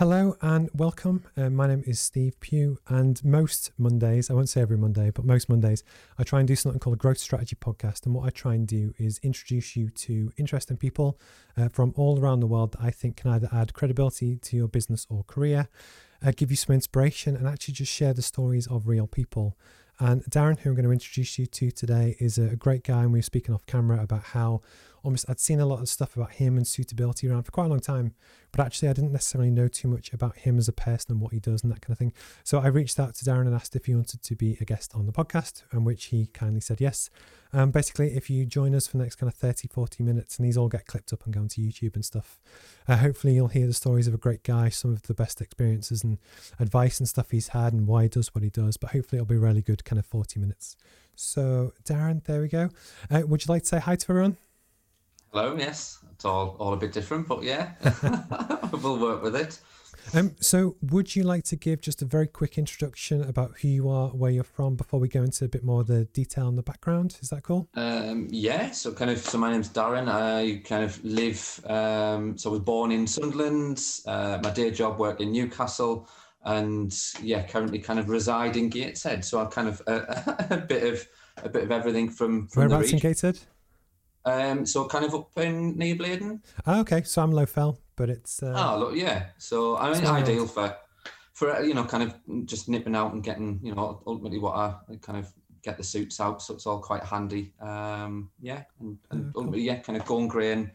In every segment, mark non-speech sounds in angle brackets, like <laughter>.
Hello and welcome. Uh, my name is Steve Pugh, and most Mondays, I won't say every Monday, but most Mondays, I try and do something called a growth strategy podcast. And what I try and do is introduce you to interesting people uh, from all around the world that I think can either add credibility to your business or career, uh, give you some inspiration, and actually just share the stories of real people. And Darren, who I'm going to introduce you to today, is a great guy, and we were speaking off camera about how almost I'd seen a lot of stuff about him and suitability around for quite a long time, but actually I didn't necessarily know too much about him as a person and what he does and that kind of thing. So I reached out to Darren and asked if he wanted to be a guest on the podcast, and which he kindly said yes. Um, basically, if you join us for the next kind of 30, 40 minutes, and these all get clipped up and go onto YouTube and stuff, uh, hopefully you'll hear the stories of a great guy, some of the best experiences and advice and stuff he's had and why he does what he does. But hopefully it'll be really good kind of 40 minutes. So, Darren, there we go. Uh, would you like to say hi to everyone? Hello, yes. It's all, all a bit different, but yeah, <laughs> <laughs> we'll work with it. Um, so, would you like to give just a very quick introduction about who you are, where you're from, before we go into a bit more of the detail on the background? Is that cool? Um, yeah. So, kind of. So, my name's Darren. I kind of live. Um, so, I was born in Sunderland. Uh, my day job work in Newcastle, and yeah, currently kind of reside in Gateshead. So, I kind of uh, <laughs> a bit of a bit of everything from from Whereabouts in. Gateshead? Um, so kind of up in near Blaydon. Oh, okay. So I'm low fell, but it's. Uh, Oh, look, yeah. So I mean, ideal for for you know, kind of just nipping out and getting you know, ultimately what I kind of get the suits out, so it's all quite handy. Um, yeah, and, and Oh, cool. yeah, kind of going grey and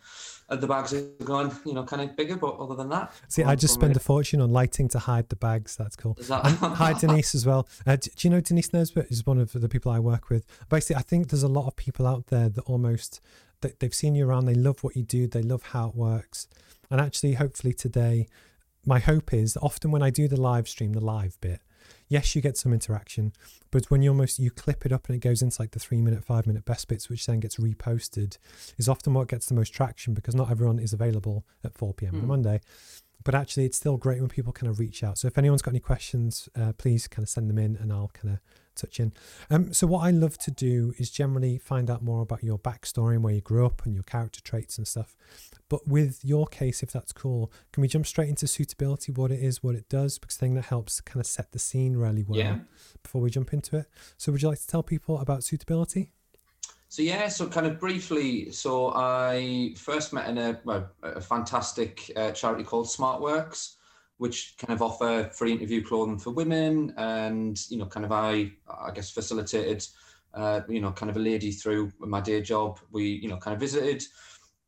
uh, the bags are going, you know, kind of bigger. But other than that, See, I just spend a- a fortune on lighting to hide the bags. That's cool. That- <laughs> hi, Denise, as well. Uh, d- do you know Denise Nesbitt is one of the people I work with? Basically, I think there's a lot of people out there that almost they, they've seen you around. They love what you do. They love how it works. And actually, hopefully today, my hope is often when I do the live stream, the live bit, yes, you get some interaction, but when you almost you clip it up and it goes into like the three minute, five minute best bits, which then gets reposted, is often what gets the most traction because not everyone is available at 4 p.m. on a Hmm. Monday. But actually, it's still great when people kind of reach out. So if anyone's got any questions, uh, please kind of send them in, and I'll kind of touch in. Um, so what I love to do is generally find out more about your backstory and where you grew up and your character traits and stuff. But with your case, if that's cool, can we jump straight into suitability, what it is, what it does? Because I think that helps kind of set the scene really well Yeah. before we jump into it. So would you like to tell people about suitability? So yeah, so kind of briefly, so I first met in a, well, a fantastic uh, charity called SmartWorks, which kind of offer free interview clothing for women, and you know, kind of I, I guess facilitated, uh, you know, kind of a lady through my day job. We, you know, kind of visited,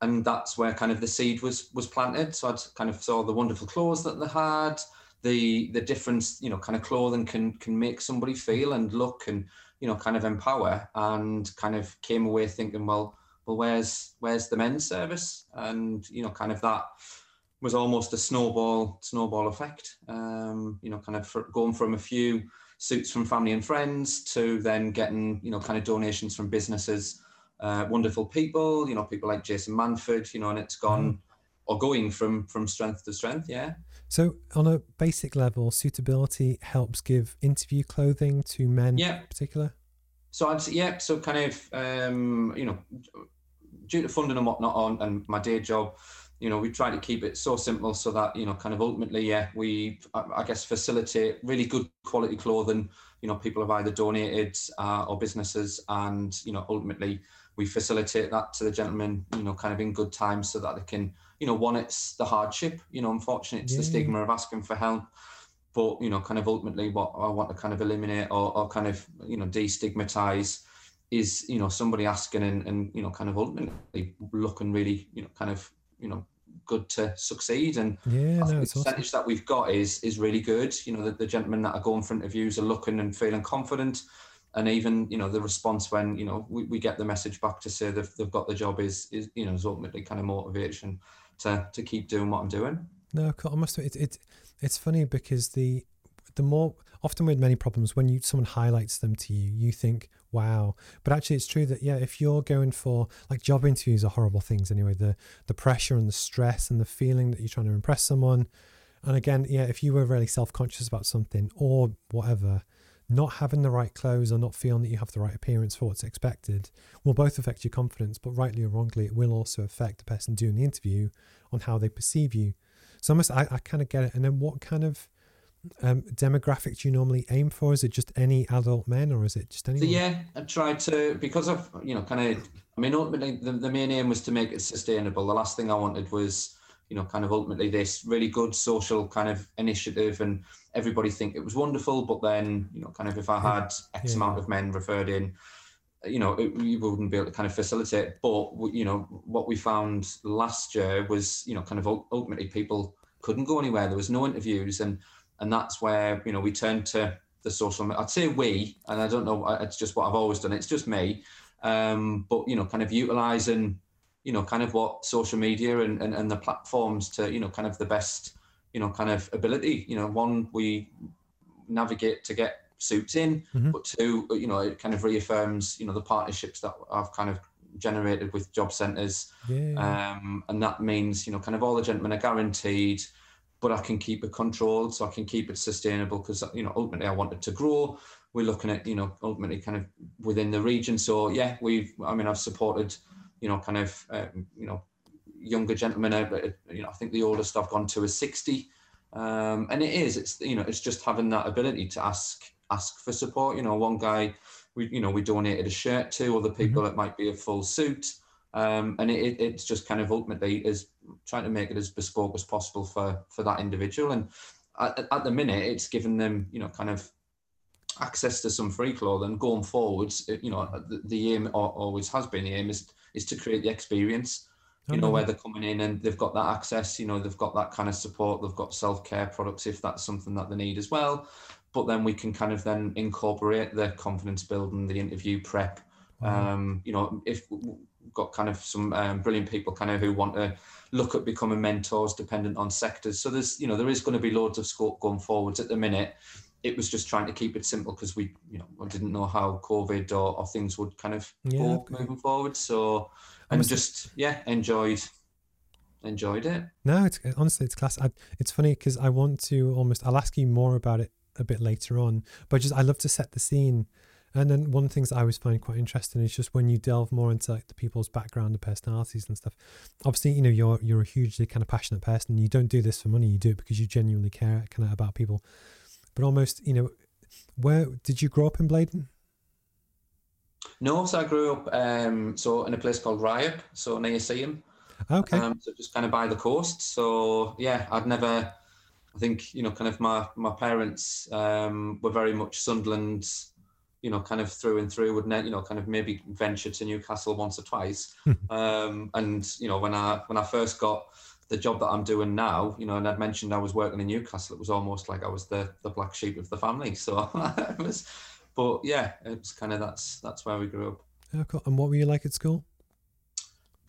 and that's where kind of the seed was was planted. So I'd kind of saw the wonderful clothes that they had, the the difference, you know, kind of clothing can can make somebody feel and look and you know, kind of empower and kind of came away thinking, well, well, where's where's the men's service? And you know, kind of that was almost a snowball snowball effect. Um, you know, kind of going from a few suits from family and friends to then getting you know kind of donations from businesses, uh, wonderful people. You know, people like Jason Manford. You know, and it's gone or going from from strength to strength. Yeah. So on a basic level, suitability helps give interview clothing to men Yeah. in particular. So I'd say, yeah, so kind of, um, you know, due to funding and whatnot on and my day job, you know, we try to keep it so simple so that, you know, kind of ultimately, yeah, we, I guess, facilitate really good quality clothing. You know, people have either donated uh, or businesses, and, you know, ultimately we facilitate that to the gentlemen, you know, kind of in good time so that they can, you know, one, it's the hardship, you know, unfortunately, it's the stigma of asking for help. But you know kind of ultimately what i want to kind of eliminate or, or kind of you know destigmatize is you know somebody asking and, and you know kind of ultimately looking really you know kind of you know good to succeed. And Yeah, no, the it's awesome. percentage that we've got is is really good. You know the, the gentlemen that are going for interviews are looking and feeling confident and even you know the response when you know we, we get the message back to say they've, they've got the job is is you know is ultimately kind of motivation to to keep doing what i'm doing No. I must. It's it's it's funny because the the more often with many problems when you someone highlights them to you, you think, wow. But actually, it's true that yeah, if you're going for like job interviews are horrible things anyway. The the pressure and the stress and the feeling that you're trying to impress someone, and again, yeah, if you were really self conscious about something or whatever. Not having the right clothes or not feeling that you have the right appearance for what's expected will both affect your confidence, but rightly or wrongly, it will also affect the person doing the interview on how they perceive you. So almost I, I kind of get it. And then what kind of um, demographic do you normally aim for? Is it just any adult men, or is it just anyone? So yeah, I tried to because I've, you know kind of. I mean, ultimately, the, the main aim was to make it sustainable. The last thing I wanted was you know kind of ultimately this really good social kind of initiative, and everybody think it was wonderful. But then you know kind of if I had X Yeah. amount of men referred in, you know it, we wouldn't be able to kind of facilitate. But you know what we found last year was you know kind of ultimately people couldn't go anywhere. There was no interviews, and and that's where you know we turned to the social. I'd say we, and I don't know. It's just what I've always done. It's just me, um, but you know, kind of utilizing, you know, kind of what social media and, and and the platforms to you know, kind of the best, you know, kind of ability. You know, one we navigate to get suits in, Mhm. but two, you know, it kind of reaffirms, you know, the partnerships that I've kind of generated with job centres yeah, um, and that means you know kind of all the gentlemen are guaranteed but i can keep it controlled so i can keep it sustainable because you know ultimately i want it to grow we're looking at you know ultimately kind of within the region so yeah we've i mean i've supported you know kind of um, you know younger gentlemen uh, you know i think the oldest i've gone to is 60 um, and it is it's you know it's just having that ability to ask ask for support. You know one guy we you know we donated a shirt to other people it might be a full suit. Um, and it, it- it's just kind of ultimately is trying to make it as bespoke as possible for for that individual. And at, at the minute it's given them you know kind of access to some free clothing. Going forwards you know the, the aim always has been the aim is is to create the experience you Oh, know no, where they're coming in and they've got that access you know they've got that kind of support they've got self-care products if that's something that they need as well. But then we can kind of then incorporate the confidence building the interview prep Wow. um, you know if we've got kind of some um, brilliant people kind of who want to look at becoming mentors dependent on sectors. So there's you know there is going to be loads of scope going forwards at the minute it was just trying to keep it simple because we you know didn't know how covid or, or things would kind of Yeah, go okay. moving forward so I and just yeah enjoyed enjoyed it No, it's honestly it's class. I, it's funny because I want to almost. I'll ask you more about it a bit later on, but just I love to set the scene. And then one of the things I always find quite interesting is just when you delve more into like the people's background and personalities and stuff. Obviously, you know you're you're a hugely kind of passionate person. You don't do this for money. You do it because you genuinely care kind of about people. But almost, you know, where did you grow up in Blaydon? no so I grew up um, so in a place called Ryhope so near Seaham Okay. um, so just kind of by the coast. So yeah, I'd never. I think you know, kind of my my parents um, were very much Sunderland, you know, kind of through and through. Would ne- you know, kind of maybe venture to Newcastle once or twice. <laughs> um, and you know, when I when I first got the job that I'm doing now, you know, and I'd mentioned I was working in Newcastle, it was almost like I was the the black sheep of the family. So <laughs> it was, but yeah, it was kind of that's that's where we grew up oh, cool. And what were you like at school?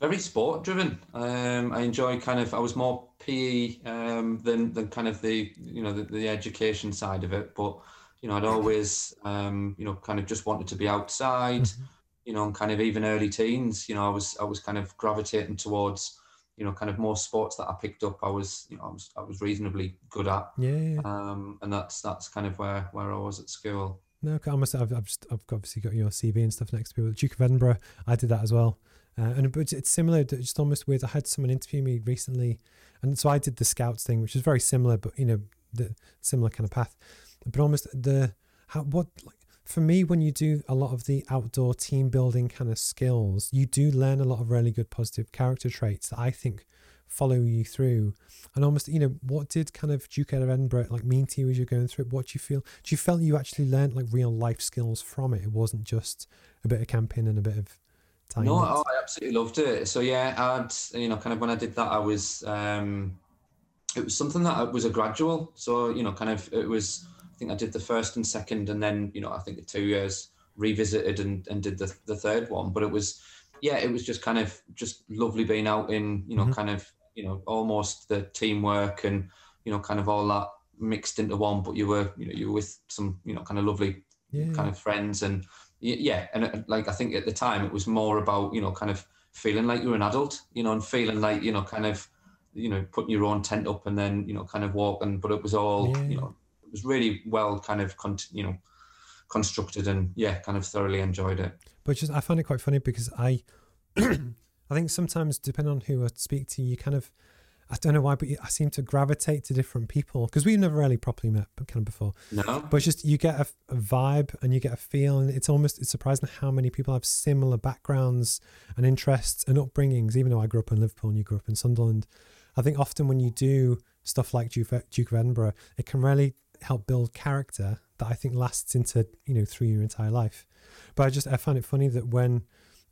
very sport driven. Um, I enjoy kind of. I was more PE um, than than kind of the you know the, the education side of it. But you know, I'd always um, you know kind of just wanted to be outside. Mhm. You know, and kind of even early teens. You know, I was I was kind of gravitating towards you know kind of more sports that I picked up. I was you know I was I was reasonably good at. Yeah, yeah. Um, and that's that's kind of where where I was at school. No, okay, I must. I've, I've, just, I've obviously got your CV and stuff next to me. Duke of Edinburgh, I did that as well, uh, and but it's similar. Just almost weird. I had someone interview me recently, and so I did the scouts thing, which is very similar, but you know, the similar kind of path. But almost the how what like for me when you do a lot of the outdoor team building kind of skills, you do learn a lot of really good positive character traits that I think follow you through and almost you know what did kind of duke of edinburgh like mean to you as you're going through it what do you feel do you felt you actually learned like real life skills from it it wasn't just a bit of camping and a bit of time No, oh, I absolutely loved it. So yeah, I'd you know kind of when I did that, I was um, it was something that was a gradual. So you know, kind of it was. I think I did the first and second, and then you know I think the two years revisited and, and did the the third one. But it was yeah, it was just kind of just lovely being out in you know Mhm. kind of you know almost the teamwork and you know kind of all that mixed into one. But you were you know you were with some you know kind of lovely yeah kind of friends and yeah and uh, like i think at the time it was more about you know kind of feeling like you're an adult you know and feeling like you know kind of you know putting your own tent up and then you know kind of walking but it was all Yeah. you know it was really well kind of con- you know constructed and yeah kind of thoroughly enjoyed it but just i find it quite funny because i <clears throat> i think sometimes depending on who i speak to you kind of I don't know why, but I seem to gravitate to different people because we've never really properly met, but kind of before. No, but it's just you get a, a, vibe and you get a feel, and it's almost it's surprising how many people have similar backgrounds and interests and upbringings. Even though I grew up in Liverpool and you grew up in Sunderland, I think often when you do stuff like Duke, Duke of Edinburgh, it can really help build character that I think lasts into you know through your entire life. But I just I find it funny that when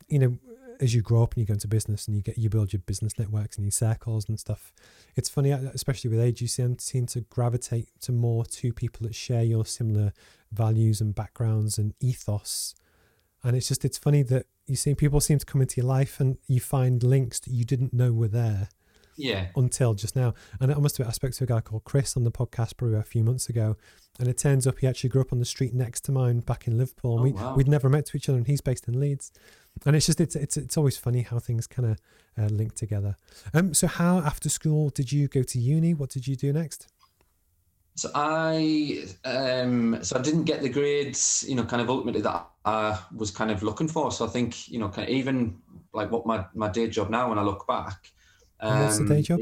you know as you grow up and you go into business and you get you build your business networks and your circles and stuff, it's funny, uh, especially with age, you seem, seem to gravitate to more to people that share your similar values and backgrounds and ethos. And it's just it's funny that you see people seem to come into your life and you find links that you didn't know were there. Yeah. Until just now. And I must have I spoke to a guy called Chris on the podcast probably a few months ago. And it turns up he actually grew up on the street next to mine back in Liverpool. Oh, we, wow. we'd never met to each other and he's based in Leeds and it's just it's it's, it's always funny how things kind of uh, link together. Um, so how after school did you go to uni? What did you do next? So I um, so I didn't get the grades, you know, kind of ultimately that I was kind of looking for. So I think you know, kind of even like what my my day job now when I look back. Um, What's the day job?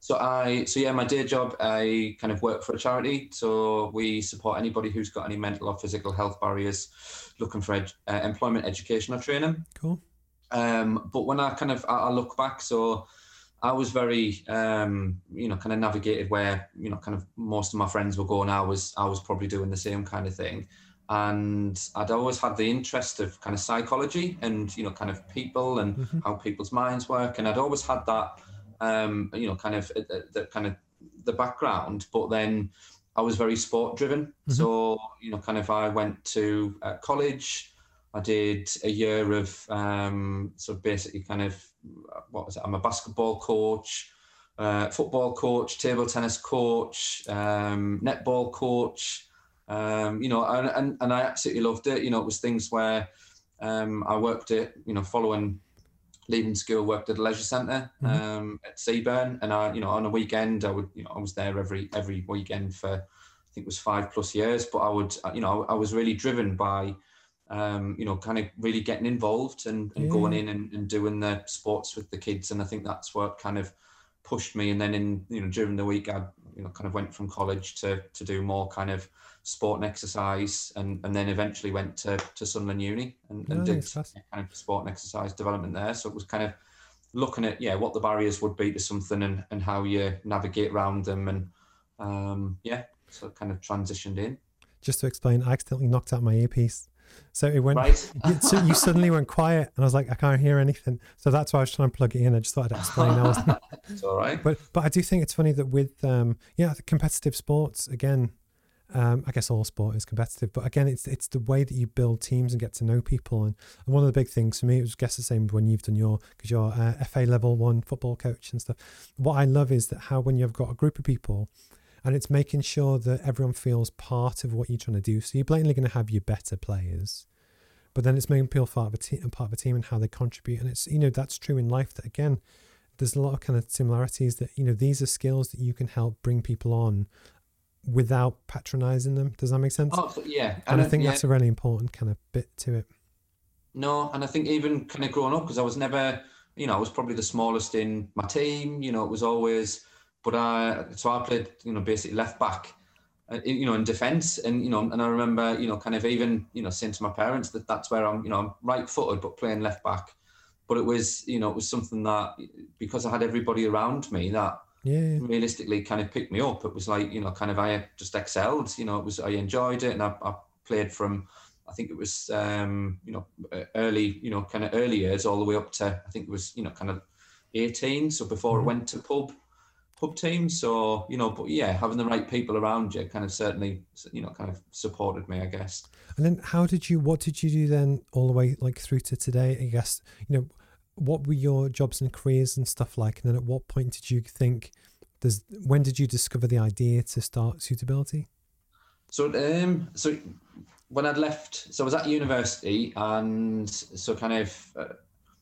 So I, so yeah, my day job, I kind of work for a charity. So we support anybody who's got any mental or physical health barriers, looking for ed, uh, employment, education, or training. Cool. Um, but when I kind of I, I look back, so I was very, um, you know, kind of navigated where you know, kind of most of my friends were going. I was, I was probably doing the same kind of thing, and I'd always had the interest of kind of psychology and you know, kind of people and mm-hmm. how people's minds work, and I'd always had that um, you know, kind of uh, uh, the kind of the background, but then I was very sport driven. Mm-hmm. So, you know, kind of I went to uh, college. I did a year of um, sort of basically kind of what was it? I'm a basketball coach, uh, football coach, table tennis coach, um, netball coach. Um, you know, and, and, and I absolutely loved it. You know, it was things where um, I worked it, you know, following leaving school, worked at a leisure center mm-hmm. um, at Seaburn, and I, you know, on a weekend, I would, you know, I was there every every weekend for, I think it was five plus years. But I would, you know, I was really driven by, um, you know, kind of really getting involved and, and yeah. going in and, and doing the sports with the kids, and I think that's what kind of pushed me. And then in, you know, during the week, I, you know, kind of went from college to to do more kind of sport and exercise, and, and then eventually went to, to Sunderland Uni and, and did kind of sport and exercise development there. So it was kind of looking at yeah what the barriers would be to something and, and how you navigate around them, and um, yeah, so kind of transitioned in. Just to explain, I accidentally knocked out my earpiece. So it went. Right. <laughs> you, so you suddenly went quiet, and I was like, I can't hear anything. So that's why I was trying to plug it in. I just thought I'd explain. I was. <laughs> it's all right. But but I do think it's funny that with um yeah the competitive sports again um, I guess all sport is competitive, but again, it's it's the way that you build teams and get to know people. And, and one of the big things for me, it was guess the same when you've done your because you're uh, FA level one football coach and stuff. What I love is that how when you've got a group of people, and it's making sure that everyone feels part of what you're trying to do. So you're blatantly going to have your better players, but then it's making people part of a team, and part of a team, and how they contribute. And it's you know that's true in life. That again, there's a lot of kind of similarities that you know these are skills that you can help bring people on without patronizing them. Does that make sense? Oh, yeah. And, and I think yeah. that's a really important kind of bit to it. No, and I think even kind of growing up, because I was never, you know, I was probably the smallest in my team. You know, it was always, but I, so I played, you know, basically left back, uh, you know, in defence, and you know, and I remember, you know, kind of even, you know, saying to my parents that that's where I'm, you know, I'm right-footed, but playing left back. But it was, you know, it was something that because I had everybody around me that yeah. realistically kind of picked me up. It was like, you know, kind of I just excelled, you know, it was, I enjoyed it and I, I played from, I think it was, um, you know, early, you know, kind of early years all the way up to, I think it was, you know, kind of 18. So before mm-hmm. it went to pub, pub teams. So, you know, but yeah, having the right people around you kind of certainly, you know, kind of supported me, I guess. And then how did you, what did you do then all the way like through to today? I guess, you know, what were your jobs and careers and stuff like? And then at what point did you think? Does when did you discover the idea to start suitability? So, um, so when I'd left, so I was at university, and so kind of, uh,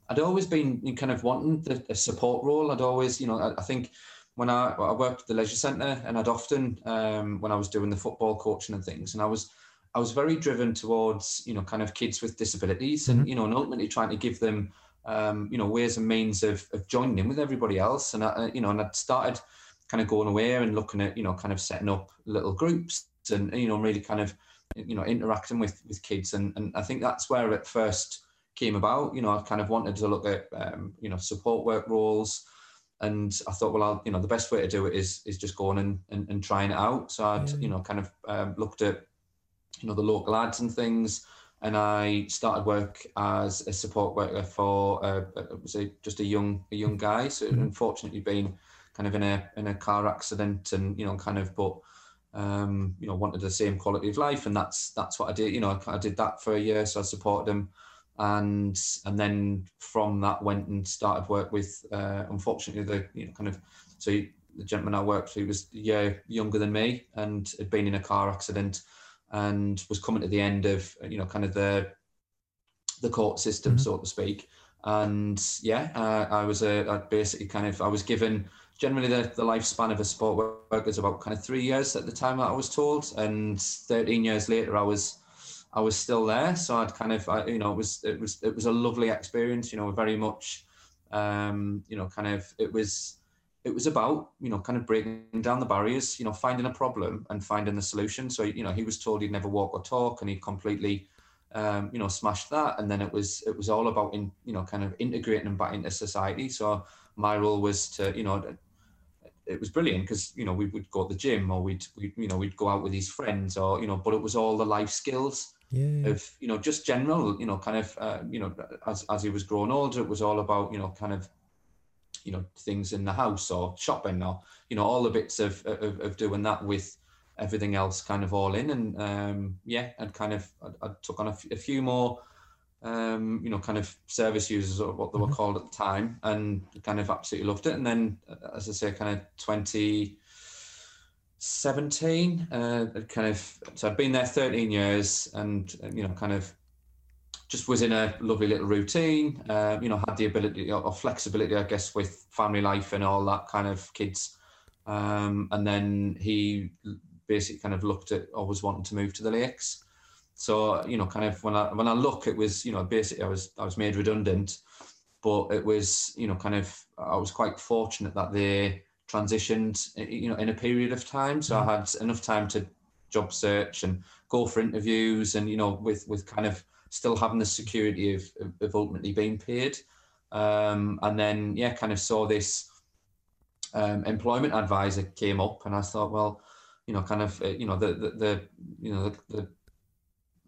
I'd always been kind of wanting the, the support role. I'd always, you know, I, I think when I, I worked at the leisure centre, and I'd often um, when I was doing the football coaching and things, and I was I was very driven towards you know kind of kids with disabilities, and mm-hmm. you know, and ultimately trying to give them um, you know, ways and means of, of joining in with everybody else. And I, you know, and I'd started kind of going away and looking at, you know, kind of setting up little groups and, you know, really kind of, you know, interacting with, with kids. And, and I think that's where it first came about. You know, I kind of wanted to look at, um, you know, support work roles. And I thought, well, I'll, you know, the best way to do it is is just going and, and, and trying it out. So I'd, yeah. you know, kind of um, looked at, you know, the local ads and things and I started work as a support worker for uh, uh was a, just a young a young guy. So mm-hmm. unfortunately, been kind of in a in a car accident, and you know, kind of, but um, you know, wanted the same quality of life, and that's that's what I did. You know, I, I did that for a year, so I supported him, and and then from that went and started work with. Uh, unfortunately, the you know kind of so the gentleman I worked with was a year younger than me and had been in a car accident and was coming to the end of you know kind of the the court system, mm-hmm. so to speak. And yeah, uh, I was a I basically kind of I was given generally the, the lifespan of a sport worker is about kind of three years at the time that I was told, and 13 years later I was I was still there. So I'd kind of I, you know it was it was it was a lovely experience. You know, very much um, you know kind of it was it was about you know kind of breaking down the barriers you know finding a problem and finding the solution so you know he was told he'd never walk or talk and he completely um, you know smashed that and then it was it was all about in you know kind of integrating him back into society so my role was to you know it was brilliant because you know we would go to the gym or we'd, we you know we'd go out with his friends or you know but it was all the life skills yeah. of you know just general you know kind of uh, you know as as he was growing older it was all about you know kind of you know things in the house or shopping or you know all the bits of of, of doing that with everything else kind of all in and um, yeah and kind of I, I took on a, f- a few more um, you know kind of service users or what they were mm-hmm. called at the time and kind of absolutely loved it and then as I say kind of 2017 uh, kind of so I'd been there 13 years and you know kind of just was in a lovely little routine. Uh, you know, had the ability or flexibility, I guess, with family life and all that kind of kids. Um, and then he basically kind of looked at always wanting to move to the lakes. So you know, kind of when I when I look, it was you know basically I was I was made redundant, but it was you know kind of I was quite fortunate that they transitioned you know in a period of time, so I mm. had enough time to job search and go for interviews and you know with with kind of still having the security of, of ultimately being paid. Um, and then, yeah, kind of saw this um, employment advisor came up, and I thought, well, you know, kind of, uh, you know, the, the, the you know, the, the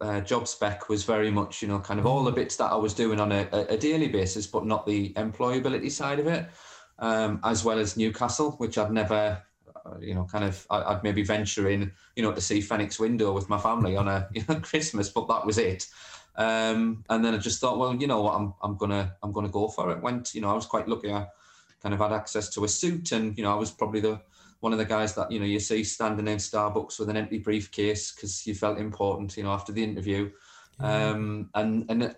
uh, job spec was very much, you know, kind of all the bits that I was doing on a, a daily basis, but not the employability side of it, um, as well as Newcastle, which I'd never, uh, you know, kind of, I'd maybe venture in, you know, to see Fenwick window with my family on a <laughs> you know, Christmas, but that was it. Um, and then I just thought, well, you know what, I'm, I'm gonna I'm gonna go for it. Went, you know, I was quite lucky. I kind of had access to a suit, and you know, I was probably the one of the guys that you know you see standing in Starbucks with an empty briefcase because you felt important, you know, after the interview. Um, and and it,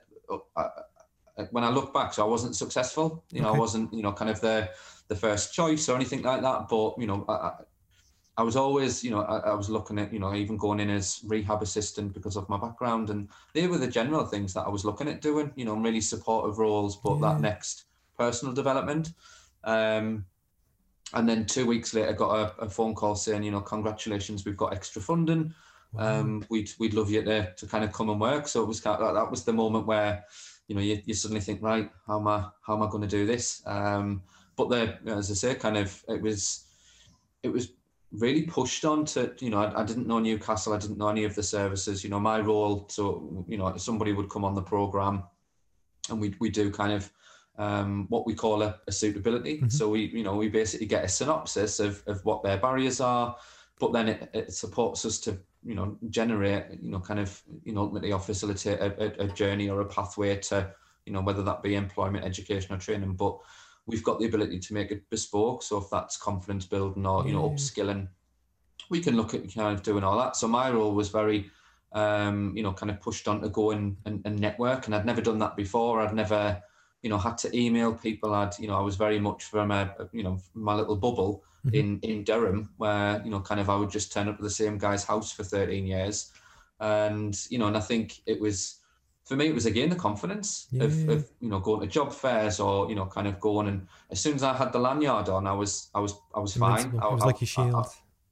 uh, when I look back, so I wasn't successful. You know, okay. I wasn't you know kind of the the first choice or anything like that. But you know, I, I was always, you know, I, I, was looking at, you know, even going in as rehab assistant because of my background, and they were the general things that I was looking at doing, you know, really supportive roles, but yeah. that next personal development. Um, and then two weeks later, got a, a, phone call saying, you know, congratulations, we've got extra funding. Wow. Um, we'd we'd love you to to kind of come and work. So it was kind of, that was the moment where, you know, you, you suddenly think, right, how am I how am I going to do this? Um, but there, as I say, kind of it was it was really pushed on to you know I, I, didn't know newcastle i didn't know any of the services you know my role so you know somebody would come on the program and we, we do kind of um, what we call a, a suitability mm-hmm. so we you know we basically get a synopsis of, of what their barriers are but then it, it supports us to you know generate you know kind of you know ultimately or facilitate a, a, journey or a pathway to you know whether that be employment education or training but we've got the ability to make it bespoke. So if that's confidence building or you know upskilling, we can look at kind of doing all that. So my role was very, um, you know, kind of pushed on to go and, and, and network, and I'd never done that before. I'd never, you know, had to email people. I'd, you know, I was very much from a, you know, my little bubble mm-hmm. in in Durham, where you know, kind of I would just turn up to the same guy's house for 13 years, and you know, and I think it was for me, it was again the confidence yeah. of, of, you know going to job fairs or you know kind of going and as soon as I had the lanyard on, I was I was I was fine. I, was I, like your shield. I,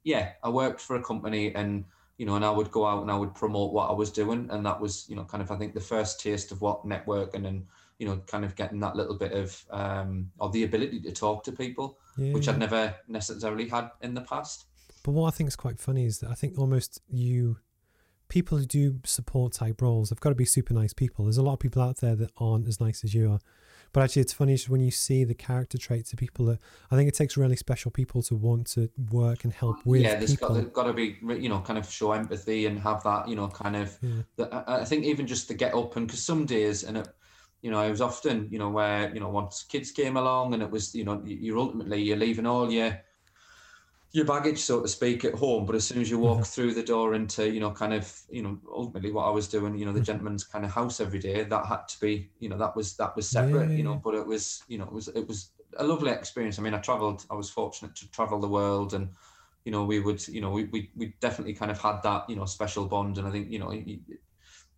yeah, I worked for a company and you know and I would go out and I would promote what I was doing and that was you know kind of I think the first taste of what networking and you know kind of getting that little bit of um or the ability to talk to people, yeah. which I'd never necessarily had in the past. But what I think is quite funny is that I think almost you people who do support type roles have got to be super nice people. There's a lot of people out there that aren't as nice as you are. But actually, it's funny when you see the character traits of people that I think it takes really special people to want to work and help with. Yeah, there's people. got, got to be, you know, kind of show empathy and have that, you know, kind of. Yeah. The, I think even just to get up and because some days and it, you know, it was often, you know, where you know once kids came along and it was, you know, you're ultimately you're leaving all your your baggage, so to speak, at home. But as soon as you walk mm-hmm. through the door into, you know, kind of, you know, ultimately what I was doing, you know, the mm-hmm. gentleman's kind of house every day, that had to be, you know, that was that was separate, yeah. you know. But it was, you know, it was it was a lovely experience. I mean, I travelled. I was fortunate to travel the world, and you know, we would, you know, we we we definitely kind of had that, you know, special bond. And I think, you know,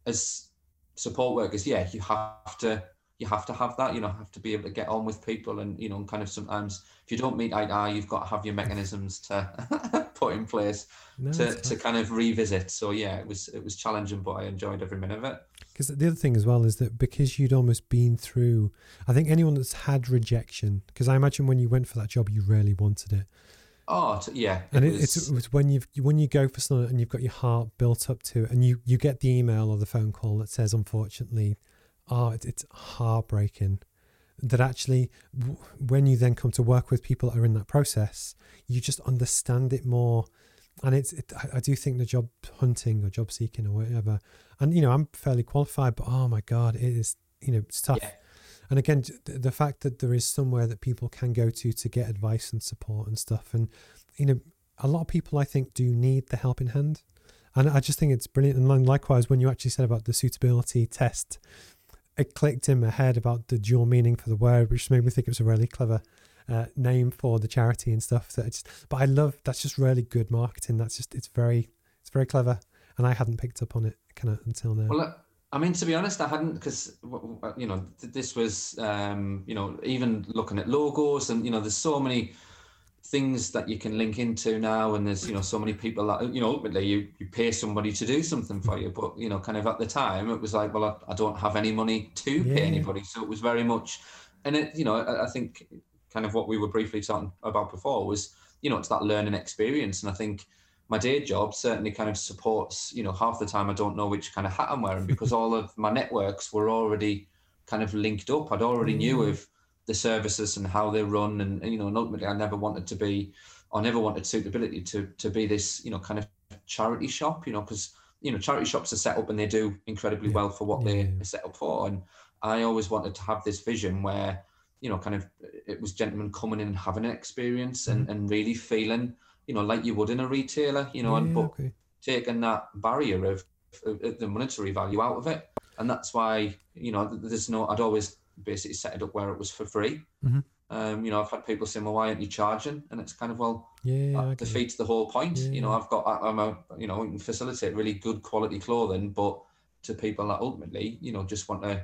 as support workers, yeah, you have to you have to have that. You know, have to be able to get on with people, and you know, kind of sometimes if you don't meet eye to eye, you've got to have your mechanisms to <laughs> put in place no, to, to kind of revisit. So yeah, it was it was challenging, but I enjoyed every minute of it. Because the other thing as well is that because you'd almost been through, I think anyone that's had rejection, because I imagine when you went for that job, you really wanted it. Oh yeah, it and it, was... it's, it's when you when you go for something and you've got your heart built up to it, and you you get the email or the phone call that says, unfortunately, oh, it's heartbreaking. That actually when you then come to work with people that are in that process you just understand it more. And it's it, I, do think the job hunting or job seeking or whatever and you know i'm fairly qualified but oh my god it is you know it's tough. Yeah. And again the fact that there is somewhere that people can go to to get advice and support and stuff and you know a lot of people i think do need the helping hand and i just think it's brilliant and likewise when you actually said about the suitability test it clicked in my head about the dual meaning for the word, which made me think it was a really clever uh, name for the charity and stuff. That it's, but I love that's just really good marketing. That's just it's very it's very clever, and I hadn't picked up on it kind of until now. Well, I mean, to be honest, I hadn't because you know this was um, you know even looking at logos and you know there's so many things that you can link into now and there's you know so many people that you know ultimately you, you pay somebody to do something for you. But you know kind of at the time it was like well i, I don't have any money to yeah. pay anybody. So it was very much and it you know I, I, think kind of what we were briefly talking about before was you know it's that learning experience. And i think my day job certainly kind of supports you know half the time i don't know which kind of hat i'm wearing because all of my networks were already kind of linked up i'd already mm. knew of the services and how they run and, and you know and ultimately I never wanted to be I never wanted suitability to to be this you know kind of charity shop you know because you know charity shops are set up and they do incredibly yeah. well for what yeah. they're set up for and I always wanted to have this vision where you know kind of it was gentlemen coming in and having an experience and, mm-hmm. and really feeling you know like you would in a retailer you know yeah, and but okay. taking that barrier of, of the monetary value out of it and that's why you know there's no I'd always basically set it up where it was for free. Mm-hmm. Um, you know, I've had people say, "Well, why aren't you charging?" And it's kind of well, yeah, that defeats the whole point. Yeah. You know, I've got, I'm a, you know, we can facilitate really good quality clothing, but to people that ultimately, you know, just want to,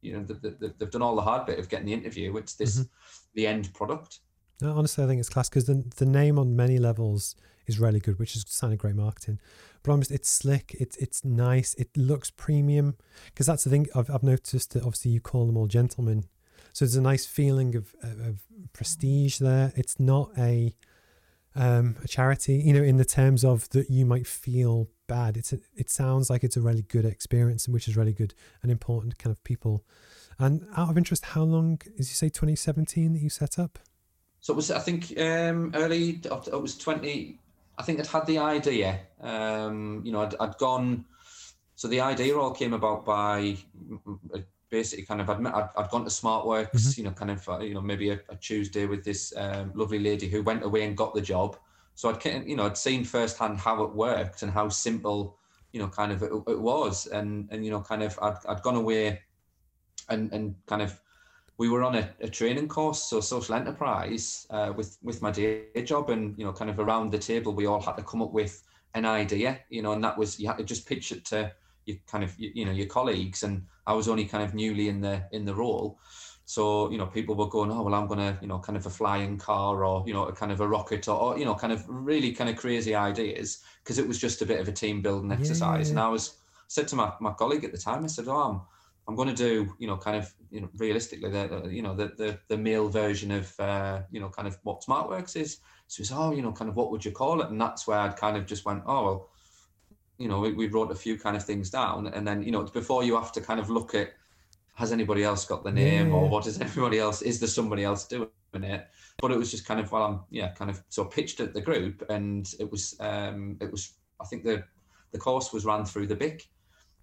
you know, they've, they've done all the hard bit of getting the interview. It's this, mm-hmm. the end product. No, honestly, I think it's class because the the name on many levels is really good, which is sign of great marketing. But almost it's slick, it's it's nice, it looks premium. Because that's the thing I've, I've noticed that obviously you call them all gentlemen, so there's a nice feeling of of prestige there. It's not a um, a charity, you know, in the terms of that you might feel bad. It's a, it sounds like it's a really good experience, which is really good and important kind of people. And out of interest, how long, as you say, 2017 that you set up? So it was, I think, um, early. It was 20. I think I'd had the idea. Um, you know, I'd, I'd gone. So the idea all came about by basically kind of I'd, I'd gone to SmartWorks, mm-hmm. you know, kind of uh, you know maybe a, a Tuesday with this um, lovely lady who went away and got the job. So I'd you know I'd seen firsthand how it worked and how simple you know kind of it, it was, and and you know kind of I'd I'd gone away and and kind of we were on a, a training course, so social enterprise, uh, with with my day job, and you know, kind of around the table, we all had to come up with an idea, you know, and that was you had to just pitch it to your kind of you, you know your colleagues, and I was only kind of newly in the in the role. So, you know, people were going, oh, well, I'm going to, you know, kind of a flying car or, you know, a kind of a rocket or, or you know, kind of really kind of crazy ideas because it was just a bit of a team building exercise. Yeah. And I was said to my, my colleague at the time, I said, oh, I'm, I'm going to do, you know, kind of, you know, realistically, the, you know, the, the, the male version of, uh, you know, kind of what SmartWorks is. So he oh, you know, kind of what would you call it? And that's where I'd kind of just went, oh, well, you know, we, we wrote a few kind of things down. And then, you know, before you have to kind of look at, has anybody else got the name yeah. or what is <laughs> everybody else is there somebody else doing it but it was just kind of well i'm yeah kind of so pitched at the group and it was um it was i think the the course was ran through the BIC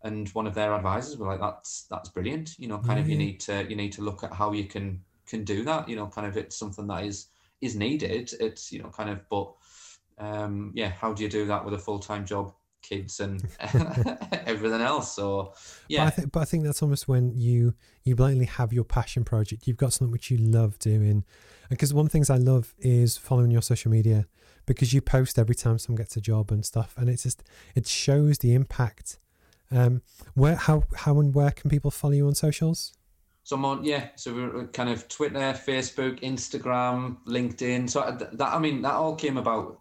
and one of their advisors were like that's that's brilliant you know kind of you need to you need to look at how you can can do that you know kind of it's something that is is needed it's you know kind of but um yeah how do you do that with a full-time job kids and <laughs> everything else. So yeah, but I, th- but I think that's almost when you you blatantly have your passion project. You've got something which you love doing, because one of the things I love is following your social media because you post every time someone gets a job and stuff, and it's just it shows the impact. Um, where how how and where can people follow you on socials? So on, yeah, so we're kind of Twitter, Facebook, Instagram, LinkedIn. So that I mean that all came about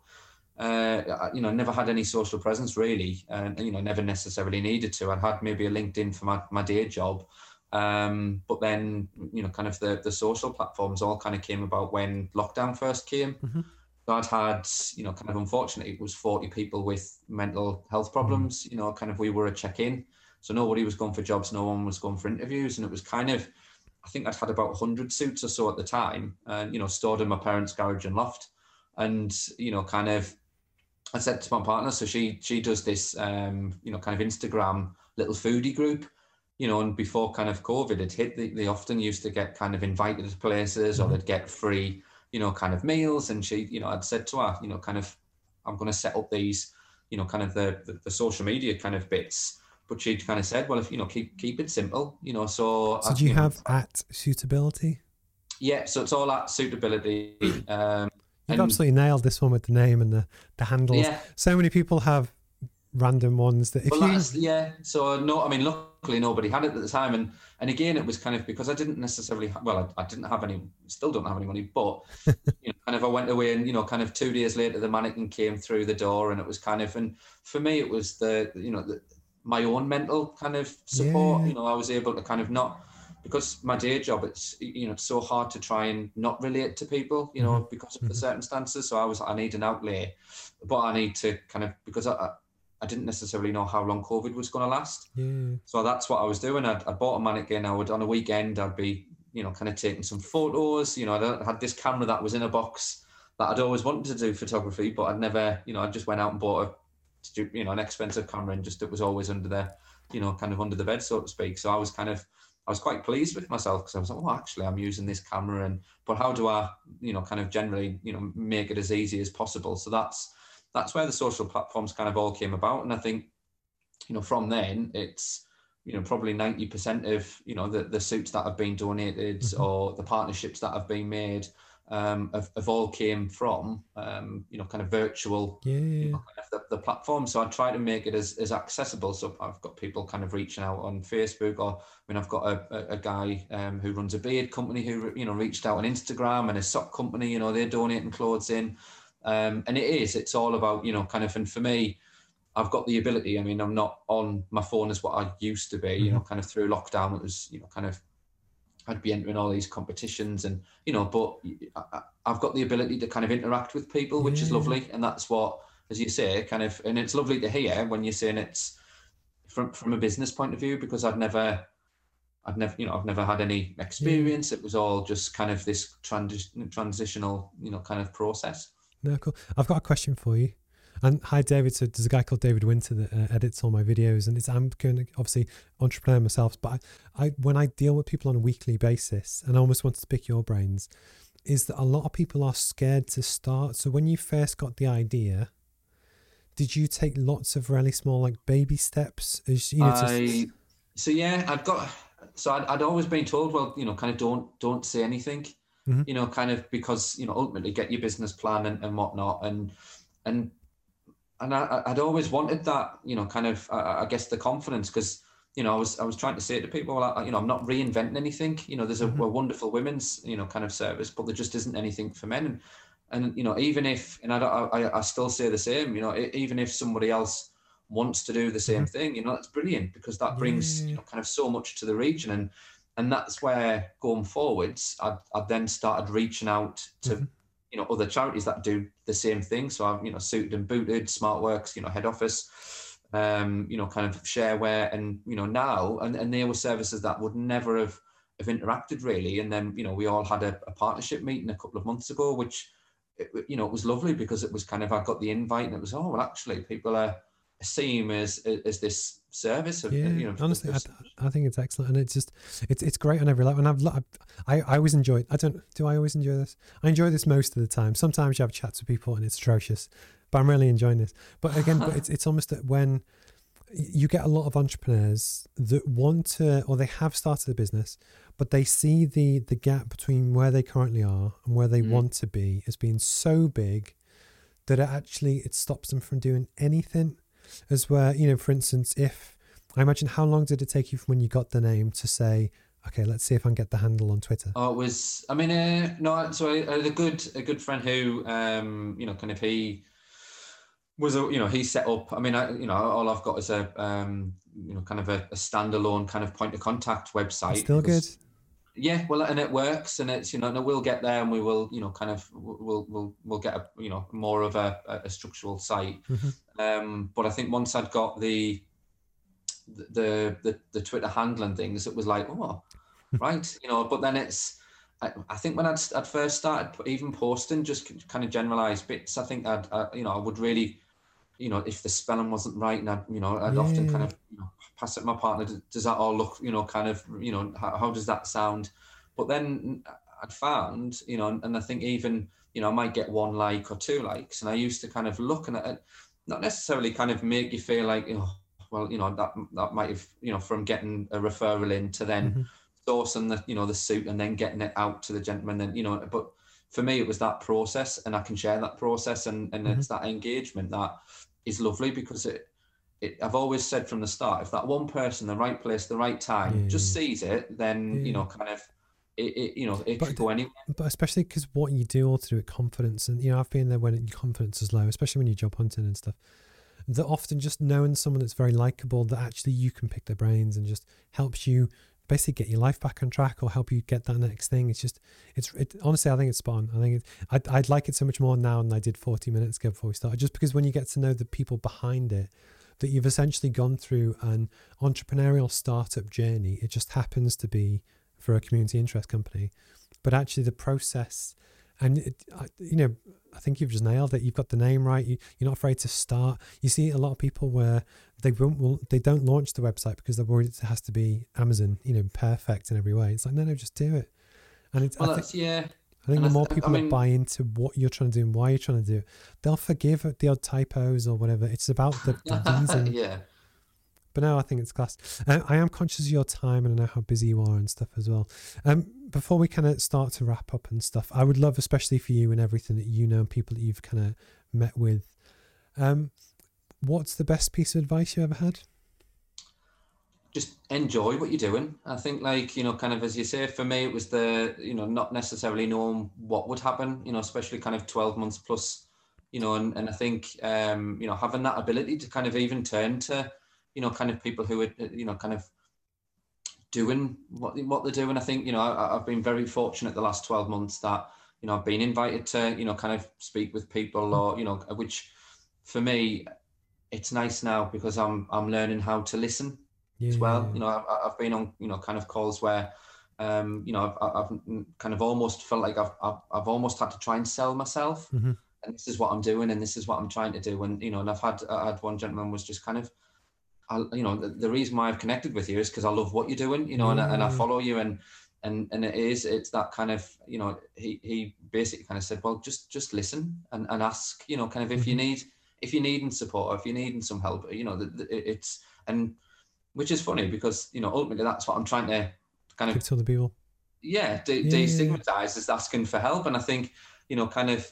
uh, you know, never had any social presence really, and you know, never necessarily needed to. I had maybe a LinkedIn for my, my day job, um, but then you know, kind of the the social platforms all kind of came about when lockdown first came. Mm-hmm. I'd had, you know, kind of unfortunately, it was 40 people with mental health problems. Mm-hmm. You know, kind of we were a check in, so nobody was going for jobs, no one was going for interviews, and it was kind of. I think I'd had about 100 suits or so at the time, and you know, stored in my parents' garage and loft, and you know, kind of I said to my partner, so she she does this, um, you know, kind of Instagram little foodie group, you know, and before kind of COVID had hit, they, they often used to get kind of invited to places or they'd get free, you know, kind of meals. And she, you know, I'd said to her, you know, kind of, I'm going to set up these, you know, kind of the, the, the social media kind of bits. But she kind of said, well, if you know, keep keep it simple, you know. So, so do you, you have know, at suitability? Yeah, so it's all at suitability. Um, You've and, absolutely nailed this one with the name and the, the handles. Yeah. So many people have random ones that if well, you yeah so no i mean luckily nobody had it at the time and and again it was kind of because i didn't necessarily well I, I didn't have any still don't have any money but <laughs> you know kind of i went away and you know kind of two days later the mannequin came through the door and it was kind of and for me it was the you know the, my own mental kind of support yeah. you know i was able to kind of not because my day job, it's you know it's so hard to try and not relate to people, you know, mm-hmm. because of the mm-hmm. circumstances. So I was I need an outlay, but I need to kind of because I I didn't necessarily know how long COVID was going to last. Yeah. So that's what I was doing. I, I bought a mannequin. I would on a weekend I'd be you know kind of taking some photos. You know I had this camera that was in a box that I'd always wanted to do photography, but I'd never you know I just went out and bought a you know an expensive camera and just it was always under the you know kind of under the bed so to speak. So I was kind of I was quite pleased with myself because I was like, oh, actually, I'm using this camera, and but how do I, you know, kind of generally, you know, make it as easy as possible? So that's that's where the social platforms kind of all came about, and I think, you know, from then it's, you know, probably ninety percent of you know the the suits that have been donated mm-hmm. or the partnerships that have been made um, have, have all came from um, you know kind of virtual yeah. you know, kind of the, the, platform. So I try to make it as, as accessible. So I've got people kind of reaching out on Facebook, or I mean I've got a, a, a guy um, who runs a beard company who you know reached out on Instagram and a sock company. You know they're donating clothes in, um, and it is it's all about you know kind of and for me. I've got the ability. I mean, I'm not on my phone as what I used to be. Mm-hmm. You know, kind of through lockdown, it was you know kind of I'd be entering all these competitions and you know but I, have got the ability to kind of interact with people which yeah. is lovely and that's what as you say kind of and it's lovely to hear when you're saying it's from from a business point of view because I've never I've never you know I've never had any experience yeah. it was all just kind of this transi- transitional you know kind of process no cool I've got a question for you and hi, David. So there's a guy called David Winter that uh, edits all my videos, and it's I'm going to obviously entrepreneur myself, but I, I when I deal with people on a weekly basis, and I almost want to pick your brains, is that a lot of people are scared to start. So when you first got the idea, did you take lots of really small like baby steps? As, you know, I, so yeah, I'd got so I'd, I'd always been told, well, you know, kind of don't don't say anything. Mm-hmm. You know, kind of because you know ultimately get your business plan and, and whatnot, and and and I, I'd always wanted that, you know, kind of, I, I guess the confidence because, you know, I was, I was trying to say to people, well, I, you know, I'm not reinventing anything. You know, there's a, mm-hmm. a, wonderful women's, you know, kind of service, but there just isn't anything for men. And, and you know, even if, and I, I, I still say the same, you know, even if somebody else wants to do the same mm-hmm. thing, you know, that's brilliant because that brings, you know, kind of so much to the region. And, and that's where going forwards, I, I then started reaching out to, mm-hmm you know other charities that do the same thing. So I've you know suited and booted, SmartWorks, you know head office, um, you know kind of shareware, and you know now and, and they were services that would never have have interacted really. And then you know we all had a, a partnership meeting a couple of months ago, which it, you know it was lovely because it was kind of I got the invite and it was oh well actually people are seeing as as this service of yeah, you know honestly I, I, think it's excellent and it's just it's it's great on every level and I've I, I always enjoy it I don't do I always enjoy this? I enjoy this most of the time. Sometimes you have chats with people and it's atrocious but I'm really enjoying this. But again but it's <laughs> it's almost that when you get a lot of entrepreneurs that want to or they have started a business but they see the the gap between where they currently are and where they mm. want to be as being so big that it actually it stops them from doing anything as where you know for instance if i imagine how long did it take you from when you got the name to say okay let's see if i can get the handle on twitter oh it was i mean uh, no so I, I had a good a good friend who um you know kind of he was a you know he set up i mean I, you know all i've got is a um you know kind of a, a standalone kind of point of contact website. Still good yeah well and it works and it's you know and we'll get there and we will you know kind of we'll we'll we'll get a you know more of a, a structural site mm-hmm. um but i think once i'd got the the the the twitter handle and things it was like oh right you know but then it's I, I think when I'd, I'd first started even posting just kind of generalized bits i think i'd I, you know i would really you know if the spelling wasn't right and i'd you know i'd yeah. often kind of you know pass it my partner. Does that all look, you know, kind of, you know, how, how does that sound? But then I'd found, you know, and I think even, you know, I might get one like or two likes, and I used to kind of look at it, not necessarily kind of make you feel like, oh, well, you know, that that might have, you know, from getting a referral in to then mm-hmm. sourcing the, you know, the suit and then getting it out to the gentleman, and you know, but for me it was that process, and I can share that process, and and mm-hmm. it's that engagement that is lovely because it it, I've always said from the start, if that one person, the right place, the right time, yeah. just sees it, then yeah. you know, kind of, it, it you know, it but, could go anywhere. But especially because what you do all to do with confidence, and you know, I've been there when your confidence is low, especially when you're job hunting and stuff. That often just knowing someone that's very likable, that actually you can pick their brains and just helps you basically get your life back on track or help you get that next thing. It's just, it's it, honestly, I think it's spot on. I think it, I'd, I'd like it so much more now than I did 40 minutes ago before we started, just because when you get to know the people behind it, that you've essentially gone through an entrepreneurial startup journey. It just happens to be for a community interest company, but actually the process, and it, you know, I think you've just nailed it. You've got the name right. You, you're not afraid to start. You see a lot of people where they won't, will, they don't launch the website because they're worried it has to be Amazon, you know, perfect in every way. It's like no, no, just do it. And it's well, think, yeah. I think and the more people I mean, that buy into what you're trying to do and why you're trying to do it, they'll forgive the odd typos or whatever. It's about the, the <laughs> reason. yeah. But no, I think it's class. Um, I am conscious of your time and I know how busy you are and stuff as well. Um, before we kind of start to wrap up and stuff, I would love, especially for you and everything that you know and people that you've kind of met with, um, what's the best piece of advice you ever had? just enjoy what you're doing. I think, like you know, kind of as you say, for me, it was the you know not necessarily knowing what would happen. You know, especially kind of twelve months plus. You know, and, and I think um, you know having that ability to kind of even turn to you know kind of people who are you know kind of doing what what they're doing. I think you know I, I've been very fortunate the last twelve months that you know I've been invited to you know kind of speak with people or you know which for me it's nice now because I'm I'm learning how to listen yeah. as well. You know, I've, I've been on you know kind of calls where um, you know I've, I've kind of almost felt like I've, I've, I've almost had to try and sell myself. Mm-hmm. And this is what I'm doing, and this is what I'm trying to do. And you know, and I've had I had one gentleman was just kind of, I, you know, the, the reason why I've connected with you is because I love what you're doing. You know, and, and I follow you, and and and it is it's that kind of you know he he basically kind of said, well, just just listen and, and ask. You know, kind of if mm-hmm. you need if you're needing support or if you're needing some help, you know, it's and which is funny because you know ultimately that's what I'm trying to kind of tell the people. Yeah, de- yeah, destigmatize yeah. is asking for help, and I think you know, kind of,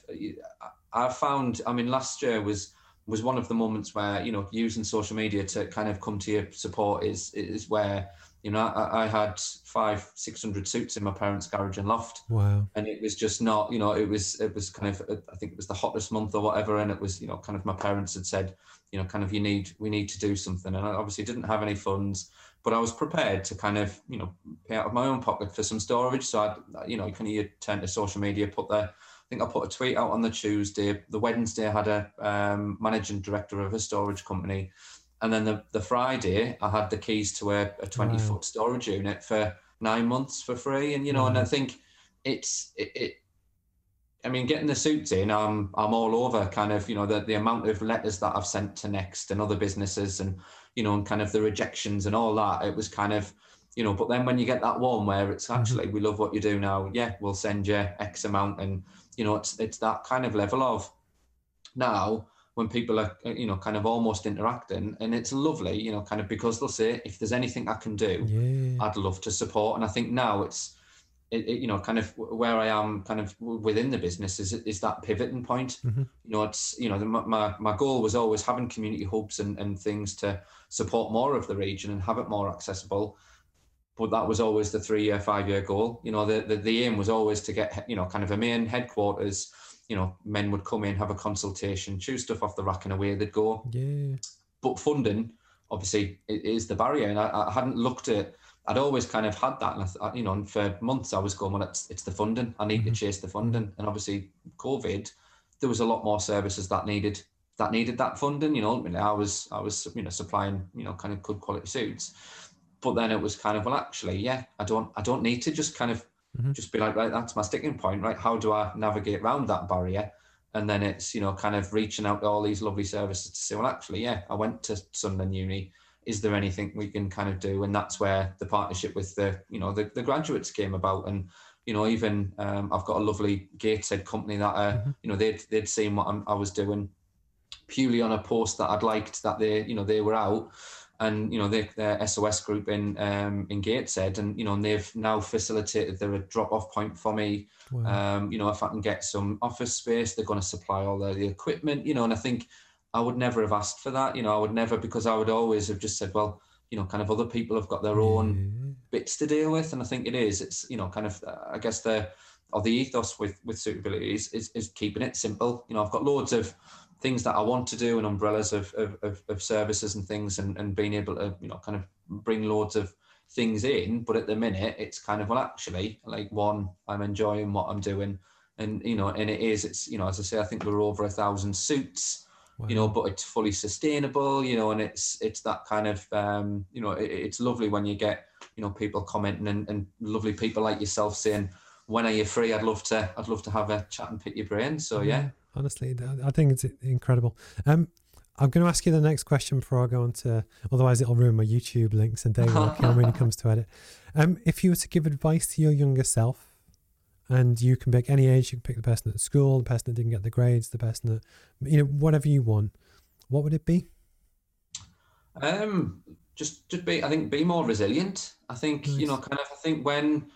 I found. I mean, last year was was one of the moments where you know using social media to kind of come to your support is is where you know I, I had five six hundred suits in my parents' garage and loft. Wow! And it was just not you know it was it was kind of uh, I think it was the hottest month or whatever, and it was you know kind of my parents had said you know kind of you need we need to do something, and I obviously didn't have any funds, but I was prepared to kind of you know pay out of my own pocket for some storage. So I you know kind of you turn to social media, put the I think I put a tweet out on the Tuesday. The Wednesday, I had a um, managing director of a storage company. And then the, the Friday, I had the keys to a, a 20 wow. foot storage unit for nine months for free. And, you know, and I think it's, it, it, I mean, getting the suits in, I'm, I'm all over kind of, you know, the, the amount of letters that I've sent to Next and other businesses and, you know, and kind of the rejections and all that. It was kind of, you know, but then when you get that one where it's mm-hmm. actually, we love what you do now. Yeah, we'll send you X amount and, you know, it's it's that kind of level of now when people are you know kind of almost interacting and it's lovely you know kind of because they'll say if there's anything i can do yeah. i'd love to support and i think now it's it, it, you know kind of where i am kind of within the business is is that pivoting point mm-hmm. you know it's you know the, my my goal was always having community hubs and, and things to support more of the region and have it more accessible but that was always the three year, five year goal. You know, the, the, the aim was always to get, you know, kind of a main headquarters. You know, men would come in, have a consultation, choose stuff off the rack, and away they'd go. Yeah. But funding, obviously, is the barrier. And I, I hadn't looked at, I'd always kind of had that. And, I, you know, and for months I was going, well, it's, it's the funding. I need mm-hmm. to chase the funding. And obviously, COVID, there was a lot more services that needed that needed that funding. You know, ultimately, I was I was you know supplying you know kind of good quality suits but then it was kind of well actually yeah i don't i don't need to just kind of mm-hmm. just be like right that's my sticking point right? How do i navigate around that barrier? And then it's you know kind of reaching out to all these lovely services to say well actually yeah i went to sunderland uni. Is there anything we can kind of do? And that's where the partnership with the you know the, the graduates came about. And you know even um, i've got a lovely gateshead company that uh, mm-hmm. you know they'd they'd seen what I'm, i was doing purely on a post that i'd liked that they you know they were out and you know they, their SOS group in um, in Gateshead, and you know and they've now facilitated their drop off point for me. Wow. Um, you know if I can get some office space, they're going to supply all the, the equipment. You know, and I think I would never have asked for that. You know, I would never because I would always have just said, well, you know, kind of other people have got their own bits to deal with, and I think it is. It's you know kind of I guess the or the ethos with with suitability is, is, is keeping it simple. You know, I've got loads of things that I want to do and umbrellas of, of, of, of services and things and, and being able to, you know, kind of bring loads of things in. But at the minute, it's kind of, well, actually, like one, I'm enjoying what I'm doing. And, you know, and it is, it's, you know, as I say, I think we're over a thousand suits, wow. you know, but it's fully sustainable, you know, and it's, it's that kind of, um, you know, it, it's lovely when you get, you know, people commenting and, and lovely people like yourself saying, when are you free? I'd love to, I'd love to have a chat and pick your brain. So, yeah. Honestly, I think it's incredible. Um, I'm going to ask you the next question before I go on to, otherwise it'll ruin my YouTube links and day working when it comes to edit. Um, if you were to give advice to your younger self, and you can pick any age, you can pick the person at school, the person that didn't get the grades, the person that, you know, whatever you want, what would it be? Um, just, just be, I think, be more resilient. I think, nice. you know, kind of, I think when,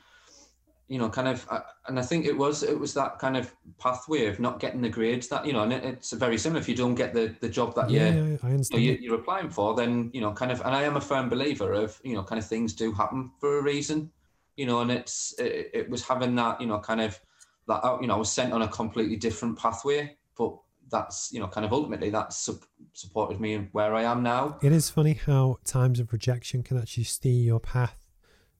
you know, kind of, uh, and I think it was it was that kind of pathway of not getting the grades that you know, and it, it's very similar. If you don't get the the job that yeah, you're, yeah, you know, you're applying for, then you know, kind of, and I am a firm believer of you know, kind of things do happen for a reason, you know, and it's it, it was having that you know, kind of that uh, you know, I was sent on a completely different pathway, but that's you know, kind of ultimately that's supported me where I am now. It is funny how times of rejection can actually steer your path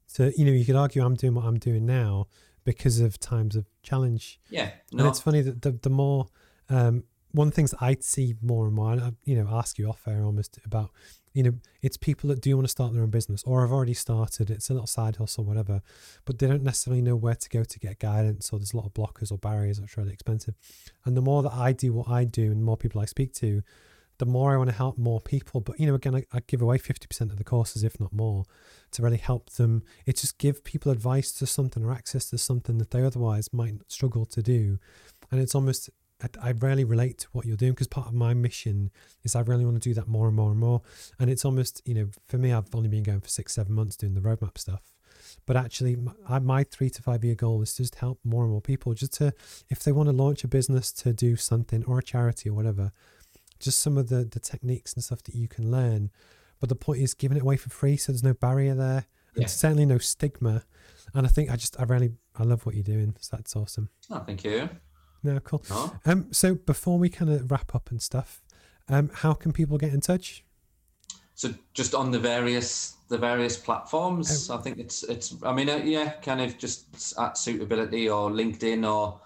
so you know, you could argue I'm doing what I'm doing now because of times of challenge. Yeah, no. and it's funny that the the more um, one of the things I see more and more, I, you know, ask you off air almost about, you know, it's people that do want to start their own business or have already started. It's a little side hustle, whatever, but they don't necessarily know where to go to get guidance, or there's a lot of blockers or barriers which are really expensive. And the more that I do what I do, and the more people I speak to, the more I want to help more people. But you know, again, I, I give away fifty percent of the courses, if not more, to really help them. It's just give people advice to something or access to something that they otherwise might struggle to do. And it's almost I, I rarely relate to what you're doing because part of my mission is I really want to do that more and more and more. And it's almost you know, for me, I've only been going for six, seven months doing the roadmap stuff. But actually, my, my three to five year goal is just help more and more people. Just to, if they want to launch a business to do something or a charity or whatever, just some of the the techniques and stuff that you can learn. But the point is giving it away for free, so there's no barrier there, and Yeah. certainly no stigma. And I think I just I really I love what you're doing. So that's awesome. Oh, thank you. No, cool. No. Um, so before we kind of wrap up and stuff, um, how can people get in touch? So just on the various the various platforms, I think it's it's. I mean, uh, yeah, kind of just at suitability or LinkedIn or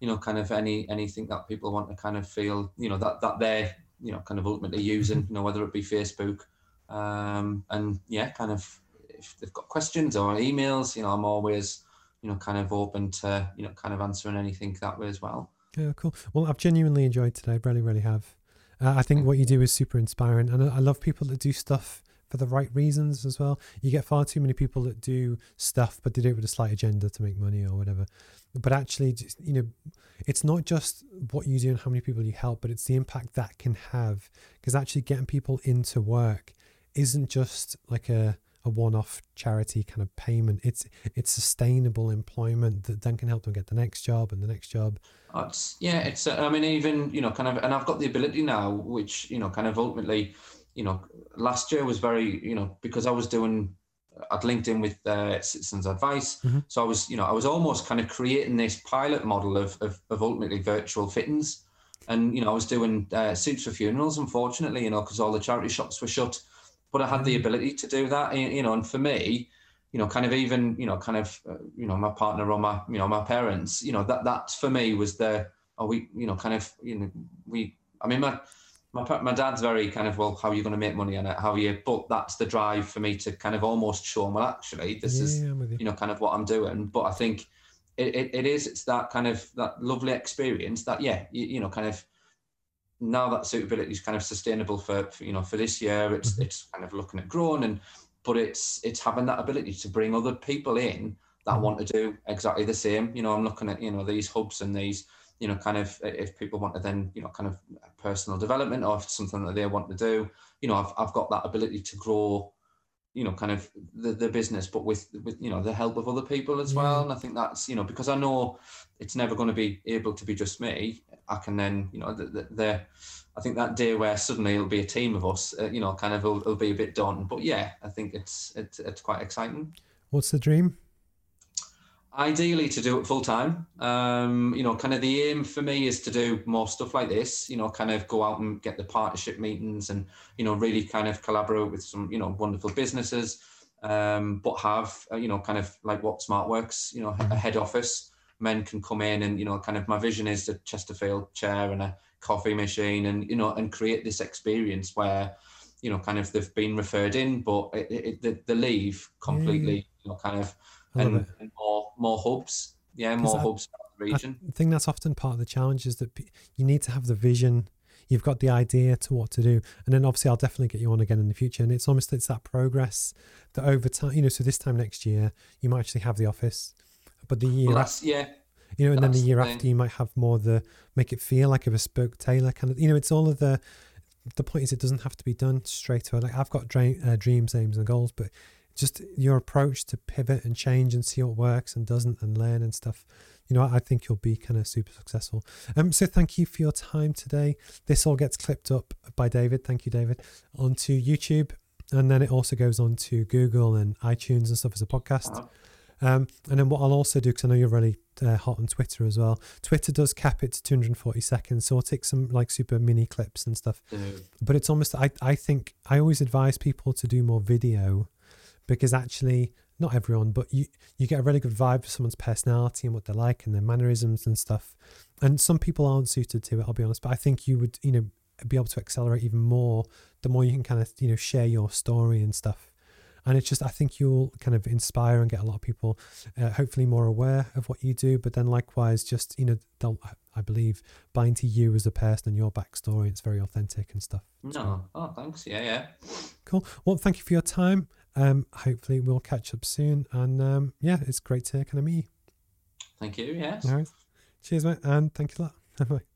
you know, kind of any anything that people want to kind of feel, you know, that that they're you know kind of ultimately using, <laughs> you know, whether it be Facebook, um, and yeah, kind of if they've got questions or emails, you know, I'm always you know kind of open to you know kind of answering anything that way as well. Yeah, cool. Well, I've genuinely enjoyed today. Really, really have. Uh, I think what you do is super inspiring, and I I love people that do stuff for the right reasons as well. You get far too many people that do stuff, but they do it with a slight agenda to make money or whatever. But actually, you know, it's not just what you do and how many people you help, but it's the impact that can have. Because actually, getting people into work isn't just like a a one-off charity kind of payment. It's it's sustainable employment that then can help them get the next job and the next job. It's yeah, it's. uh, I mean, even you know, kind of, and I've got the ability now, which you know, kind of ultimately, you know, last year was very, you know, because I was doing at LinkedIn with uh, Citizens Advice, Mhm. so I was, you know, I was almost kind of creating this pilot model of of, of ultimately virtual fittings, and you know, I was doing uh, suits for funerals, unfortunately, you know, because all the charity shops were shut, but I had the Mm. ability to do that, you know, and for me, you know, kind of even, you know, kind of, uh, you know, my partner or my, you know, my parents, you know, that that for me was the, oh, we, you know, kind of, you know, we, I mean, my, my, my dad's very kind of, well, how are you going to make money on it? How are you, but that's the drive for me to kind of almost show well, actually, this yeah, is, you. you know, kind of what I'm doing. But I think it, it, it is, it's that kind of, that lovely experience that, yeah, you, you know, kind of, now that suitability is kind of sustainable for, for you know for this year it's Mhm. it's kind of looking at growing and but it's it's having that ability to bring other people in that Mhm. want to do exactly the same you know i'm looking at you know these hubs and these you know kind of if people want to then you know kind of personal development or if something that they want to do you know i've, I've got that ability to grow you know kind of the, the business but with with you know the help of other people as well. And i think that's you know because i know it's never going to be able to be just me i can then you know the, the, the i think that day where suddenly it'll be a team of us uh, you know kind of it'll, it'll be a bit daunting but yeah i think it's it's, it's quite exciting. What's the dream? Ideally to do it full time um you know kind of the aim for me is to do more stuff like this you know kind of go out and get the partnership meetings and you know really kind of collaborate with some you know wonderful businesses um but have uh, you know kind of like what smart works you know a Mhm. head office men can come in and you know kind of my vision is a chesterfield chair and a coffee machine and you know and create this experience where you know kind of they've been referred in but it, it, they, they leave completely you know kind of and, and more more hubs. Yeah, more I- hubs around the region. I think that's often part of the challenge is that you need to have the vision. You've got the idea to what to do, and then obviously I'll definitely get you on again in the future. And it's almost it's that progress that over time, you know. So this time next year, you might actually have the office, but the year well, after, yeah, you know, and then the the year thing. after, you might have more the make it feel like a bespoke tailor kind of. You know, it's all of the. The point is, it doesn't have to be done straight away. Like I've got dream, uh, dreams, aims, and goals, but just your approach to pivot and change and see what works and doesn't and learn and stuff you know i think you'll be kind of super successful. Um so thank you for your time today. This all gets clipped up by david. Thank you david. Onto youtube and then it also goes on to google and itunes and stuff as a podcast. Um, and then what I'll also do, because I know you're really uh, hot on Twitter as well. Twitter does cap it to 240 seconds, so I'll take some like super mini clips and stuff. The- but it's almost I, I think I always advise people to do more video because actually not everyone but you you get a really good vibe of someone's personality and what they're like and their mannerisms and stuff and some people aren't suited to it I'll be honest but I think you would you know be able to accelerate even more the more you can kind of you know share your story and stuff and it's just I think you'll kind of inspire and get a lot of people uh, hopefully more aware of what you do but then likewise just you know they'll I believe buy into you as a person and your backstory it's very authentic and stuff no, oh, thanks. Yeah, yeah. Cool. Well, thank you for your time. Um, hopefully we'll catch up soon. And um, yeah, it's great to kind of meet you. Thank you. Yes. All right. Cheers, mate. And thank you a lot. <laughs> Bye.